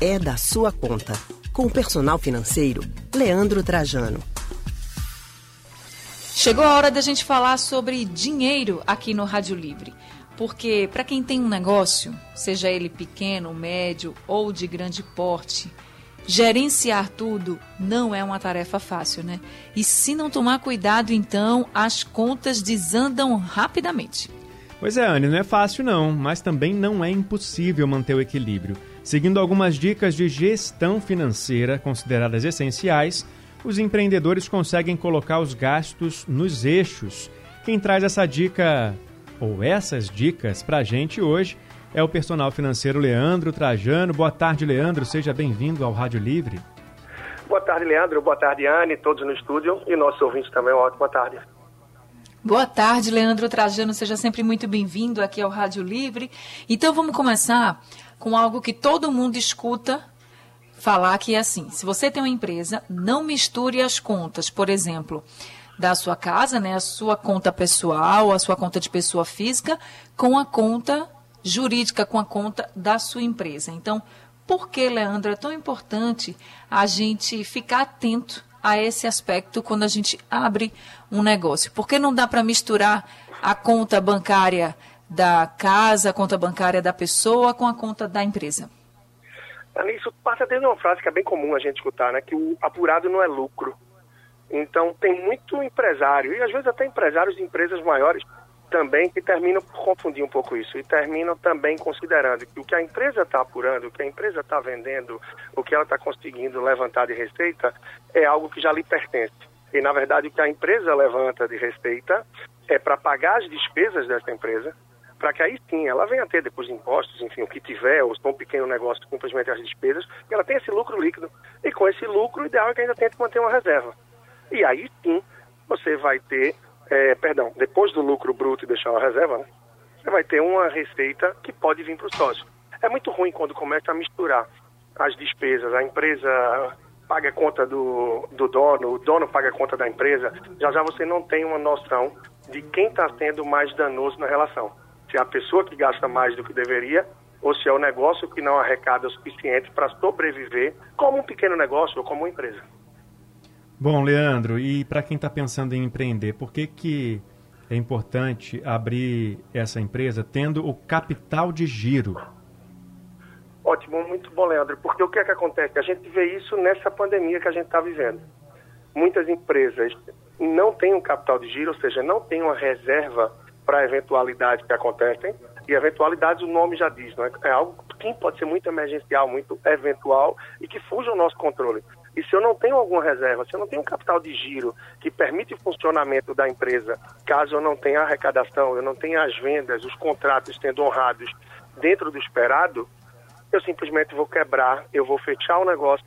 é da sua conta. Com o personal financeiro, Leandro Trajano. Chegou a hora da gente falar sobre dinheiro aqui no Rádio Livre. Porque para quem tem um negócio, seja ele pequeno, médio ou de grande porte, gerenciar tudo não é uma tarefa fácil, né? E se não tomar cuidado, então as contas desandam rapidamente. Pois é, Anne, não é fácil não, mas também não é impossível manter o equilíbrio. Seguindo algumas dicas de gestão financeira consideradas essenciais, os empreendedores conseguem colocar os gastos nos eixos. Quem traz essa dica ou essas dicas para a gente hoje é o personal financeiro Leandro Trajano. Boa tarde, Leandro. Seja bem-vindo ao Rádio Livre. Boa tarde, Leandro. Boa tarde, Anne, todos no estúdio e nossos ouvintes também. Uma ótima tarde. Boa tarde, Leandro Trajano. Seja sempre muito bem-vindo aqui ao Rádio Livre. Então vamos começar com algo que todo mundo escuta falar que é assim: se você tem uma empresa, não misture as contas, por exemplo, da sua casa, né, a sua conta pessoal, a sua conta de pessoa física, com a conta jurídica, com a conta da sua empresa. Então, por que, Leandro, é tão importante a gente ficar atento a esse aspecto quando a gente abre um negócio? Por que não dá para misturar a conta bancária da casa, a conta bancária da pessoa com a conta da empresa? Isso passa desde uma frase que é bem comum a gente escutar, né? Que o apurado não é lucro. Então, tem muito empresário, e às vezes até empresários de empresas maiores também, que terminam por confundir um pouco isso. E terminam também considerando que o que a empresa está apurando, o que a empresa está vendendo, o que ela está conseguindo levantar de receita, é algo que já lhe pertence. E, na verdade, o que a empresa levanta de receita é para pagar as despesas dessa empresa, para que aí sim ela venha ter depois impostos, enfim, o que tiver, ou se for um pequeno negócio, simplesmente as despesas, e ela tem esse lucro líquido. E com esse lucro, o ideal é que ainda tente manter uma reserva. E aí sim você vai ter, é, perdão, depois do lucro bruto e deixar uma reserva, né, você vai ter uma receita que pode vir para o sócio. É muito ruim quando começa a misturar as despesas, a empresa paga a conta do, do dono, o dono paga a conta da empresa, já já você não tem uma noção de quem está sendo mais danoso na relação se é a pessoa que gasta mais do que deveria ou se é o negócio que não arrecada o suficiente para sobreviver como um pequeno negócio ou como uma empresa. Bom, Leandro, e para quem está pensando em empreender, por que, que é importante abrir essa empresa tendo o capital de giro? Ótimo, muito bom, Leandro, porque o que é que acontece? A gente vê isso nessa pandemia que a gente está vivendo. Muitas empresas não têm um capital de giro, ou seja, não têm uma reserva para eventualidades que acontecem. E eventualidades, o nome já diz, não é? é algo que pode ser muito emergencial, muito eventual e que fuja ao nosso controle. E se eu não tenho alguma reserva, se eu não tenho um capital de giro que permite o funcionamento da empresa, caso eu não tenha arrecadação, eu não tenha as vendas, os contratos sendo honrados dentro do esperado, eu simplesmente vou quebrar, eu vou fechar o negócio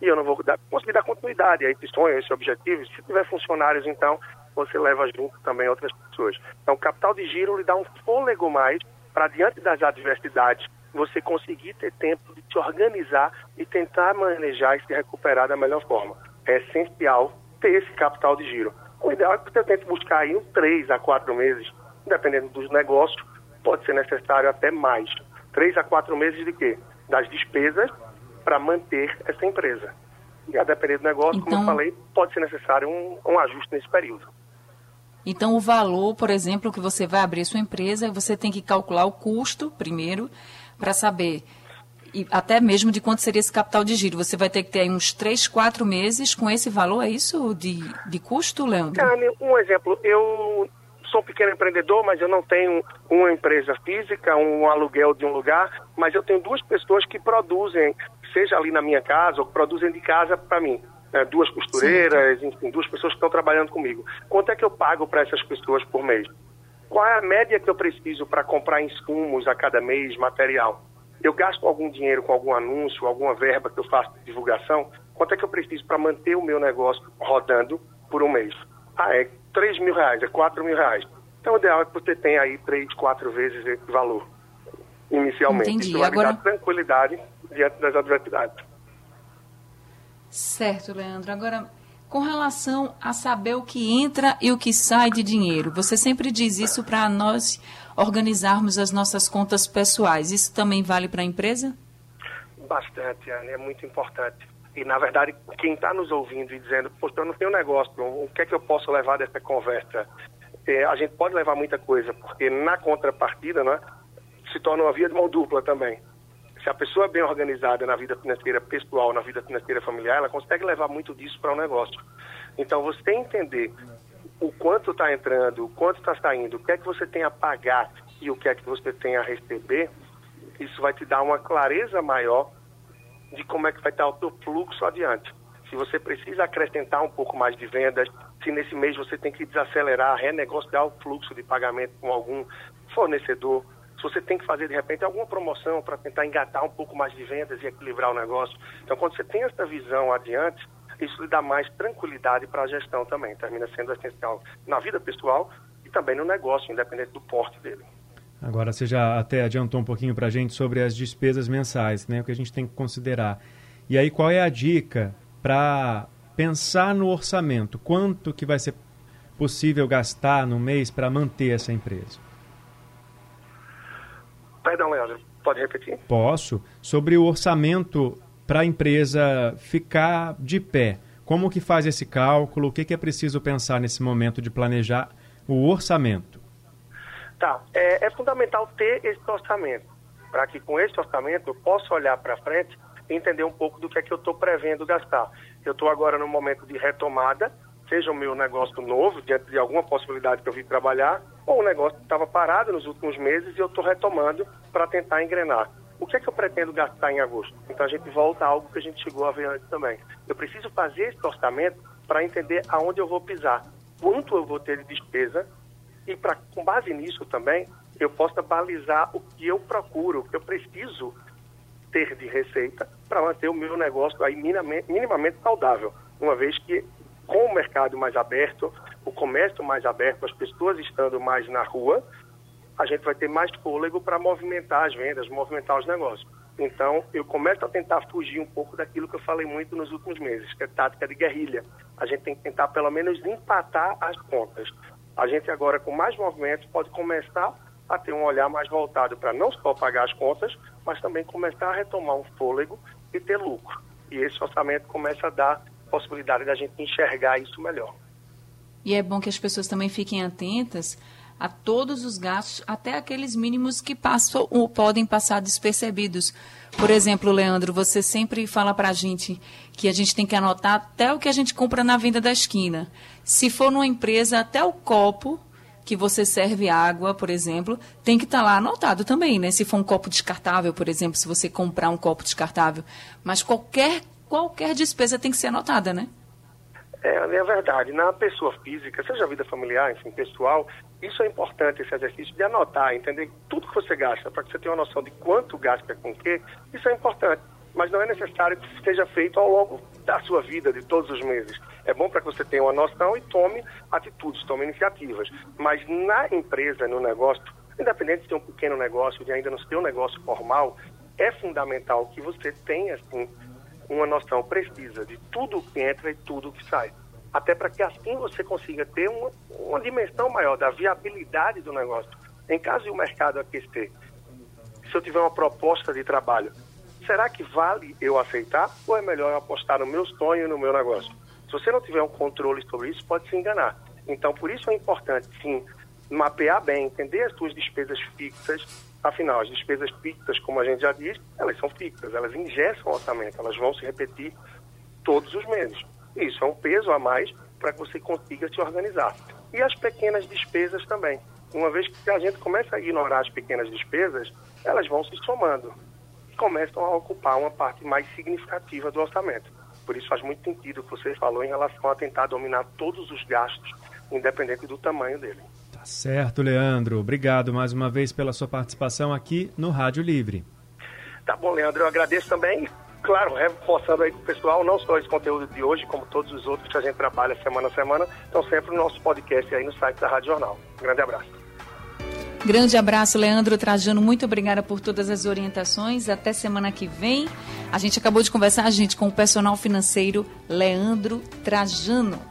e eu não vou dar, conseguir dar continuidade a esse sonho, a esse objetivo. Se tiver funcionários, então, você leva junto também outras pessoas. Então, o capital de giro lhe dá um fôlego mais para, diante das adversidades, você conseguir ter tempo de se organizar e tentar manejar e se recuperar da melhor forma. É essencial ter esse capital de giro. O ideal é que você tente buscar aí uns três a quatro meses, dependendo dos negócios, pode ser necessário até mais. Três a quatro meses de quê? Das despesas para manter essa empresa. E a depender do negócio, então... como eu então falei, pode ser necessário um, um ajuste nesse período. Então, o valor, por exemplo, que você vai abrir sua empresa, você tem que calcular o custo primeiro para saber e até mesmo de quanto seria esse capital de giro. Você vai ter que ter aí uns 3, 4 meses com esse valor, é isso de, de custo, Leandro? um exemplo, eu sou um pequeno empreendedor, mas eu não tenho uma empresa física, um aluguel de um lugar, mas eu tenho duas pessoas que produzem, seja ali na minha casa ou produzem de casa para mim né, duas costureiras, Sim. enfim, duas pessoas que estão trabalhando comigo. Quanto é que eu pago para essas pessoas por mês? Qual é a média que eu preciso para comprar insumos a cada mês, material? Eu gasto algum dinheiro com algum anúncio, alguma verba que eu faço de divulgação? Quanto é que eu preciso para manter o meu negócio rodando por um mês? Ah, é 3 mil reais, é 4 mil reais. Então, o ideal é que você tenha aí três, quatro vezes esse valor, inicialmente. Entendi. Isso vai Agora... dar tranquilidade diante das adversidades. Certo, Leandro. Agora, com relação a saber o que entra e o que sai de dinheiro, você sempre diz isso para nós organizarmos as nossas contas pessoais. Isso também vale para a empresa? Bastante, Anne, é muito importante. E, na verdade, quem está nos ouvindo e dizendo, poxa, eu não tenho negócio, o que é que eu posso levar dessa conversa? É, a gente pode levar muita coisa, porque na contrapartida, né, se torna uma via de mão dupla também. Se a pessoa é bem organizada na vida financeira pessoal, na vida financeira familiar, ela consegue levar muito disso para o um negócio. Então, você entender o quanto está entrando, o quanto está saindo, o que é que você tem a pagar e o que é que você tem a receber, isso vai te dar uma clareza maior de como é que vai estar o seu fluxo adiante. Se você precisa acrescentar um pouco mais de vendas, se nesse mês você tem que desacelerar, renegociar o fluxo de pagamento com algum fornecedor, se você tem que fazer de repente alguma promoção para tentar engatar um pouco mais de vendas e equilibrar o negócio. Então, quando você tem essa visão adiante, isso lhe dá mais tranquilidade para a gestão também. Termina sendo essencial na vida pessoal e também no negócio, independente do porte dele. Agora, você já até adiantou um pouquinho para a gente sobre as despesas mensais, né? o que a gente tem que considerar. E aí, qual é a dica para pensar no orçamento? Quanto que vai ser possível gastar no mês para manter essa empresa? Perdão, Leandro, pode repetir? Posso. Sobre o orçamento para a empresa ficar de pé. Como que faz esse cálculo? O que, que é preciso pensar nesse momento de planejar o orçamento? Tá. É, é fundamental ter esse orçamento, para que com esse orçamento eu possa olhar para frente e entender um pouco do que é que eu estou prevendo gastar. Eu estou agora no momento de retomada, seja o meu negócio novo, diante de alguma possibilidade que eu vim trabalhar, ou um negócio estava parado nos últimos meses e eu estou retomando para tentar engrenar o que é que eu pretendo gastar em agosto? Então a gente volta a algo que a gente chegou a ver antes também. Eu preciso fazer esse orçamento para entender aonde eu vou pisar, quanto eu vou ter de despesa e para com base nisso também eu possa balizar o que eu procuro, o que eu preciso ter de receita para manter o meu negócio aí minimamente saudável, uma vez que com o mercado mais aberto, o comércio mais aberto, as pessoas estando mais na rua, a gente vai ter mais fôlego para movimentar as vendas, movimentar os negócios. Então, eu começo a tentar fugir um pouco daquilo que eu falei muito nos últimos meses, que é tática de guerrilha. A gente tem que tentar, pelo menos, empatar as contas. A gente agora, com mais movimentos, pode começar a ter um olhar mais voltado para não só pagar as contas, mas também começar a retomar um fôlego e ter lucro. E esse orçamento começa a dar possibilidade da gente enxergar isso melhor. E é bom que as pessoas também fiquem atentas a todos os gastos, até aqueles mínimos que passam ou podem passar despercebidos. Por exemplo, Leandro, você sempre fala para a gente que a gente tem que anotar até o que a gente compra na venda da esquina. Se for numa empresa, até o copo que você serve água, por exemplo, tem que estar tá lá anotado também, né? Se for um copo descartável, por exemplo, se você comprar um copo descartável. Mas qualquer, qualquer despesa tem que ser anotada, né? É, é verdade. Na pessoa física, seja vida familiar, enfim, pessoal, isso é importante, esse exercício de anotar, entender tudo que você gasta, para que você tenha uma noção de quanto gasta com o quê, isso é importante. Mas não é necessário que seja feito ao longo da sua vida, de todos os meses. É bom para que você tenha uma noção e tome atitudes, tome iniciativas. Mas na empresa, no negócio, independente de ter um pequeno negócio, de ainda não ter um negócio formal, é fundamental que você tenha, assim, uma noção precisa de tudo que entra e tudo que sai. Até para que assim você consiga ter uma, uma dimensão maior da viabilidade do negócio. Em caso de o mercado aquecer, se eu tiver uma proposta de trabalho, será que vale eu aceitar ou é melhor eu apostar no meu sonho e no meu negócio? Se você não tiver um controle sobre isso, pode se enganar. Então, por isso é importante, sim, mapear bem, entender as suas despesas fixas, Afinal, as despesas fixas, como a gente já disse, elas são fixas, elas ingessam o orçamento, elas vão se repetir todos os meses. Isso é um peso a mais para que você consiga se organizar. E as pequenas despesas também. Uma vez que a gente começa a ignorar as pequenas despesas, elas vão se somando e começam a ocupar uma parte mais significativa do orçamento. Por isso faz muito sentido o que você falou em relação a tentar dominar todos os gastos, independente do tamanho dele. Certo, Leandro. Obrigado mais uma vez pela sua participação aqui no Rádio Livre. Tá bom, Leandro. Eu agradeço também. Claro, reforçando aí o pessoal, não só esse conteúdo de hoje, como todos os outros que a gente trabalha semana a semana, estão sempre no nosso podcast aí no site da Rádio Jornal. Um grande abraço. Grande abraço, Leandro Trajano. Muito obrigada por todas as orientações. Até semana que vem. A gente acabou de conversar, gente, com o personal financeiro Leandro Trajano.